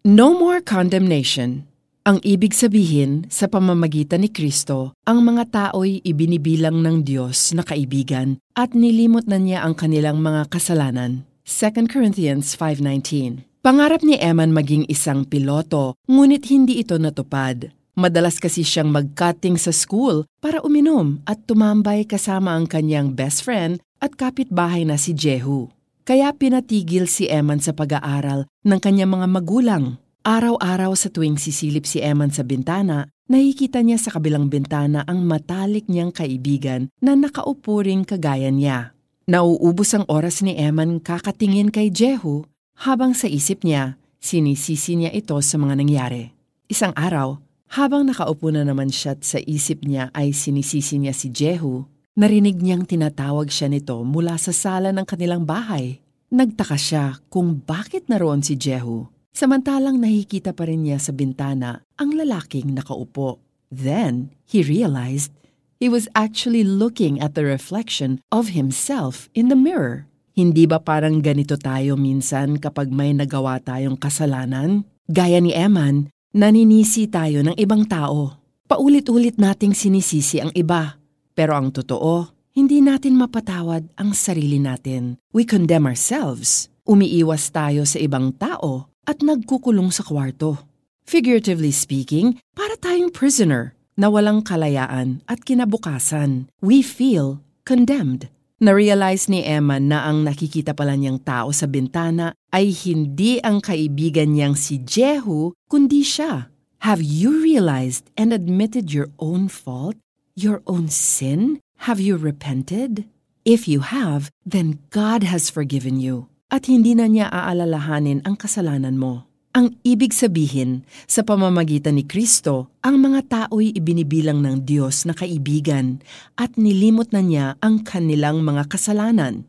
No more condemnation. Ang ibig sabihin, sa pamamagitan ni Kristo, ang mga tao'y ibinibilang ng Diyos na kaibigan at nilimot na niya ang kanilang mga kasalanan. 2 Corinthians 5.19 Pangarap ni Eman maging isang piloto, ngunit hindi ito natupad. Madalas kasi siyang mag-cutting sa school para uminom at tumambay kasama ang kanyang best friend at kapitbahay na si Jehu. Kaya pinatigil si Eman sa pag-aaral ng kanyang mga magulang. Araw-araw sa tuwing sisilip si Eman sa bintana, nakikita niya sa kabilang bintana ang matalik niyang kaibigan na nakaupo ring kagaya niya. Nauubos ang oras ni Eman kakatingin kay Jehu habang sa isip niya, sinisisi niya ito sa mga nangyari. Isang araw, habang nakaupo na naman siya sa isip niya ay sinisisi niya si Jehu, narinig niyang tinatawag siya nito mula sa sala ng kanilang bahay. Nagtaka siya kung bakit naroon si Jehu. Samantalang nakikita pa rin niya sa bintana ang lalaking nakaupo. Then, he realized he was actually looking at the reflection of himself in the mirror. Hindi ba parang ganito tayo minsan kapag may nagawa tayong kasalanan? Gaya ni Eman, naninisi tayo ng ibang tao. Paulit-ulit nating sinisisi ang iba. Pero ang totoo, hindi natin mapatawad ang sarili natin. We condemn ourselves. Umiiwas tayo sa ibang tao at nagkukulong sa kwarto. Figuratively speaking, para tayong prisoner na walang kalayaan at kinabukasan. We feel condemned. Na-realize ni Emma na ang nakikita pala niyang tao sa bintana ay hindi ang kaibigan niyang si Jehu, kundi siya. Have you realized and admitted your own fault, your own sin? Have you repented? If you have, then God has forgiven you at hindi na niya aalalahanin ang kasalanan mo. Ang ibig sabihin, sa pamamagitan ni Kristo, ang mga tao'y ibinibilang ng Diyos na kaibigan at nilimot na niya ang kanilang mga kasalanan.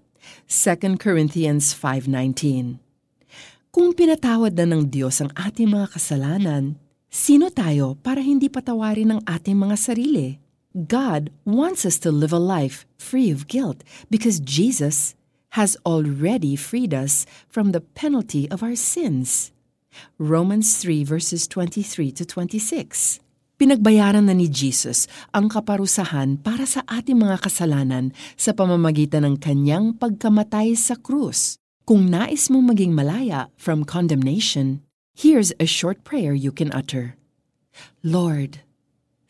2 Corinthians 5.19 Kung pinatawad na ng Diyos ang ating mga kasalanan, sino tayo para hindi patawarin ang ating mga sarili? God wants us to live a life free of guilt because Jesus has already freed us from the penalty of our sins. Romans 3 verses 23 to 26. Pinagbayaran na ni Jesus ang kaparusahan para sa ating mga kasalanan sa pamamagitan ng kanyang pagkamatay sa krus. Kung nais mong maging malaya from condemnation, here's a short prayer you can utter. Lord,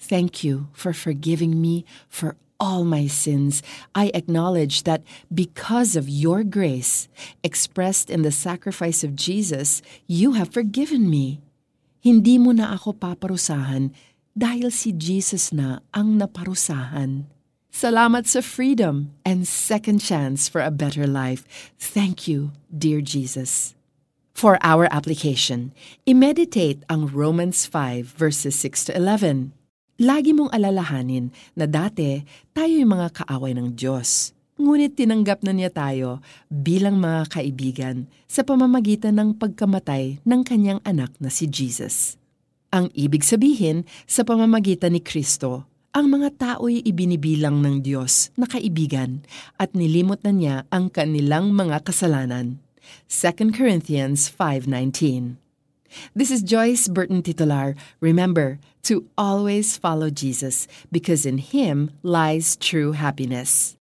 thank you for forgiving me for all my sins, I acknowledge that because of your grace, expressed in the sacrifice of Jesus, you have forgiven me. Hindi mo na ako paparusahan dahil si Jesus na ang naparusahan. Salamat sa freedom and second chance for a better life. Thank you, dear Jesus. For our application, imeditate ang Romans 5 verses 6 to 11. Lagi mong alalahanin na dati tayo'y mga kaaway ng Diyos. Ngunit tinanggap na niya tayo bilang mga kaibigan sa pamamagitan ng pagkamatay ng kanyang anak na si Jesus. Ang ibig sabihin, sa pamamagitan ni Kristo, ang mga tao'y ibinibilang ng Diyos na kaibigan at nilimot na niya ang kanilang mga kasalanan. 2 Corinthians 5.19 This is Joyce Burton Titular. Remember to always follow Jesus because in Him lies true happiness.